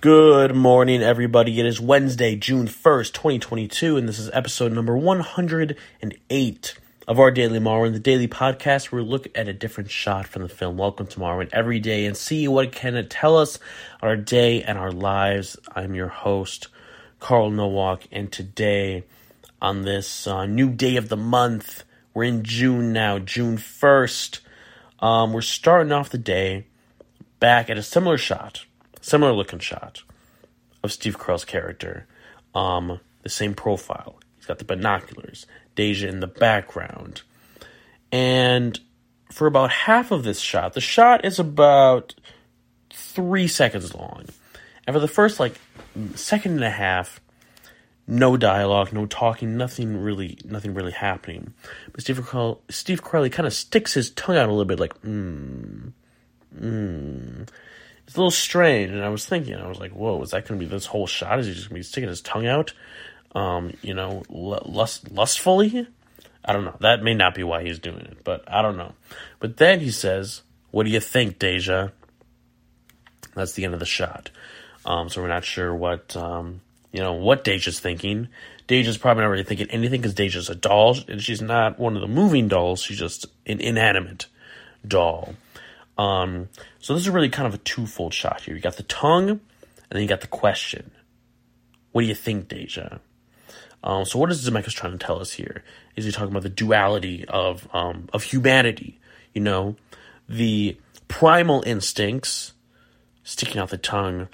Good morning, everybody. It is Wednesday, June 1st, 2022, and this is episode number 108 of our Daily Marwen, the daily podcast where we look at a different shot from the film Welcome to Marwen every day and see what can it tell us our day and our lives. I'm your host, Carl Nowak, and today, on this uh, new day of the month, we're in June now, June 1st. Um, we're starting off the day back at a similar shot similar looking shot of Steve Carell's character. Um, the same profile. He's got the binoculars, Deja in the background. And for about half of this shot, the shot is about three seconds long. And for the first like second and a half, no dialogue, no talking, nothing really, nothing really happening. But Steve Carell, Steve Carell kind of sticks his tongue out a little bit, like, hmm, hmm it's a little strange. And I was thinking, I was like, whoa, is that going to be this whole shot? Is he just going to be sticking his tongue out, um, you know, lust, lustfully? I don't know. That may not be why he's doing it, but I don't know. But then he says, what do you think, Deja? That's the end of the shot. Um, so we're not sure what, um, you know, what Deja's thinking. Deja's probably not really thinking anything because Deja's a doll, and she's not one of the moving dolls. She's just an inanimate doll. Um, so this is really kind of a twofold shot here. You got the tongue, and then you got the question. What do you think, Deja? Um, so what is Zemeckis trying to tell us here? Is he talking about the duality of um, of humanity? You know, the primal instincts, sticking out the tongue,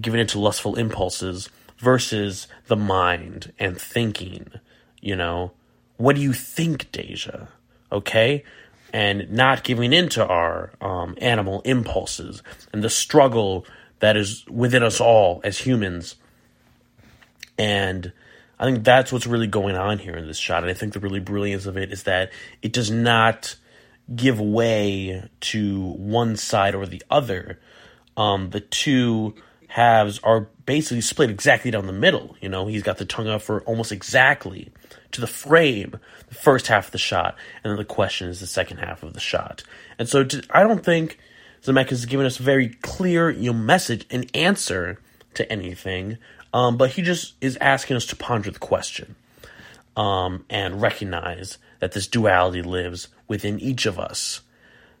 giving into lustful impulses, versus the mind and thinking. You know, what do you think, Deja? Okay, and not giving in to our um, animal impulses and the struggle that is within us all as humans. And I think that's what's really going on here in this shot. And I think the really brilliance of it is that it does not give way to one side or the other. Um, the two halves are basically split exactly down the middle. You know, he's got the tongue out for almost exactly to the frame the first half of the shot, and then the question is the second half of the shot. And so to, I don't think Zemeckis has given us a very clear you know, message, an answer to anything, um, but he just is asking us to ponder the question um, and recognize that this duality lives within each of us.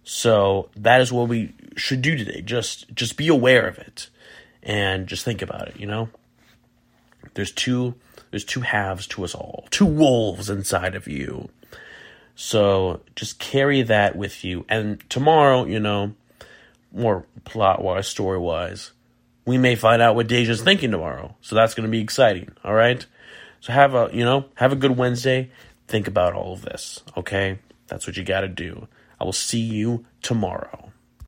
So that is what we should do today. Just just be aware of it and just think about it, you know? There's two there's two halves to us all. Two wolves inside of you. So just carry that with you. And tomorrow, you know, more plot wise, story wise, we may find out what Deja's thinking tomorrow. So that's going to be exciting. All right. So have a, you know, have a good Wednesday. Think about all of this. Okay. That's what you got to do. I will see you tomorrow.